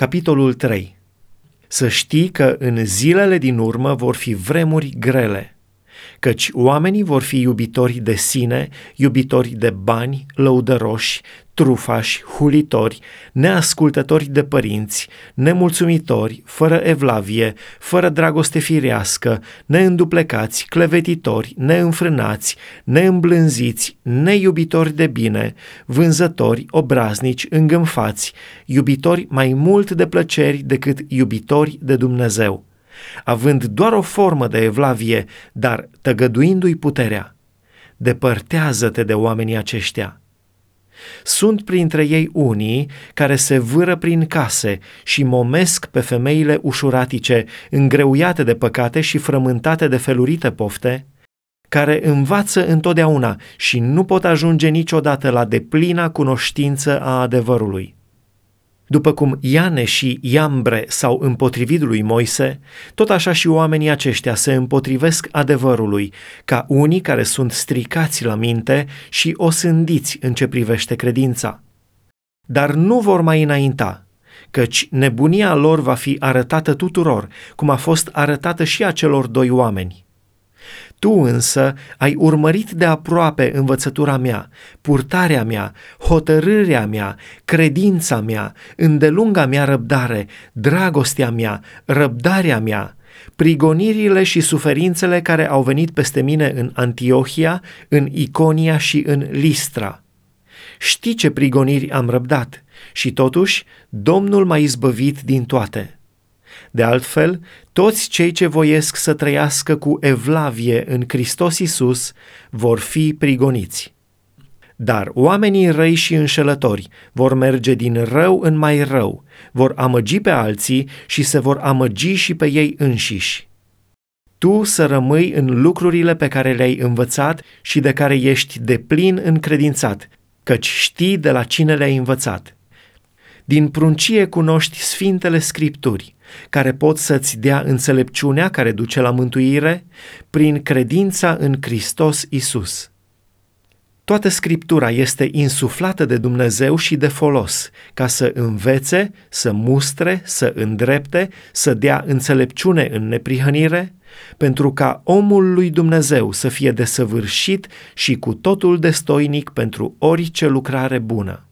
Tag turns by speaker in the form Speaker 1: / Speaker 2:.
Speaker 1: Capitolul 3 Să știi că în zilele din urmă vor fi vremuri grele, căci oamenii vor fi iubitori de sine, iubitori de bani, lăudăroși, trufași, hulitori, neascultători de părinți, nemulțumitori, fără evlavie, fără dragoste firească, neînduplecați, clevetitori, neînfrânați, neîmblânziți, neiubitori de bine, vânzători, obraznici, îngânfați, iubitori mai mult de plăceri decât iubitori de Dumnezeu având doar o formă de evlavie, dar tăgăduindu-i puterea. Depărtează-te de oamenii aceștia. Sunt printre ei unii care se vâră prin case și momesc pe femeile ușuratice, îngreuiate de păcate și frământate de felurite pofte, care învață întotdeauna și nu pot ajunge niciodată la deplina cunoștință a adevărului. După cum Iane și Iambre s-au împotrivit lui Moise, tot așa și oamenii aceștia se împotrivesc adevărului, ca unii care sunt stricați la minte și osândiți în ce privește credința. Dar nu vor mai înainta, căci nebunia lor va fi arătată tuturor, cum a fost arătată și acelor doi oameni. Tu însă ai urmărit de aproape învățătura mea, purtarea mea, hotărârea mea, credința mea, îndelunga mea răbdare, dragostea mea, răbdarea mea, prigonirile și suferințele care au venit peste mine în Antiohia, în Iconia și în Listra. Știi ce prigoniri am răbdat și totuși Domnul m-a izbăvit din toate. De altfel, toți cei ce voiesc să trăiască cu evlavie în Hristos Isus vor fi prigoniți. Dar oamenii răi și înșelători vor merge din rău în mai rău, vor amăgi pe alții și se vor amăgi și pe ei înșiși. Tu să rămâi în lucrurile pe care le-ai învățat și de care ești de plin încredințat, căci știi de la cine le-ai învățat. Din pruncie cunoști Sfintele Scripturi, care pot să-ți dea înțelepciunea care duce la mântuire prin credința în Hristos Isus. Toată Scriptura este insuflată de Dumnezeu și de folos, ca să învețe, să mustre, să îndrepte, să dea înțelepciune în neprihănire, pentru ca omul lui Dumnezeu să fie desăvârșit și cu totul destoinic pentru orice lucrare bună.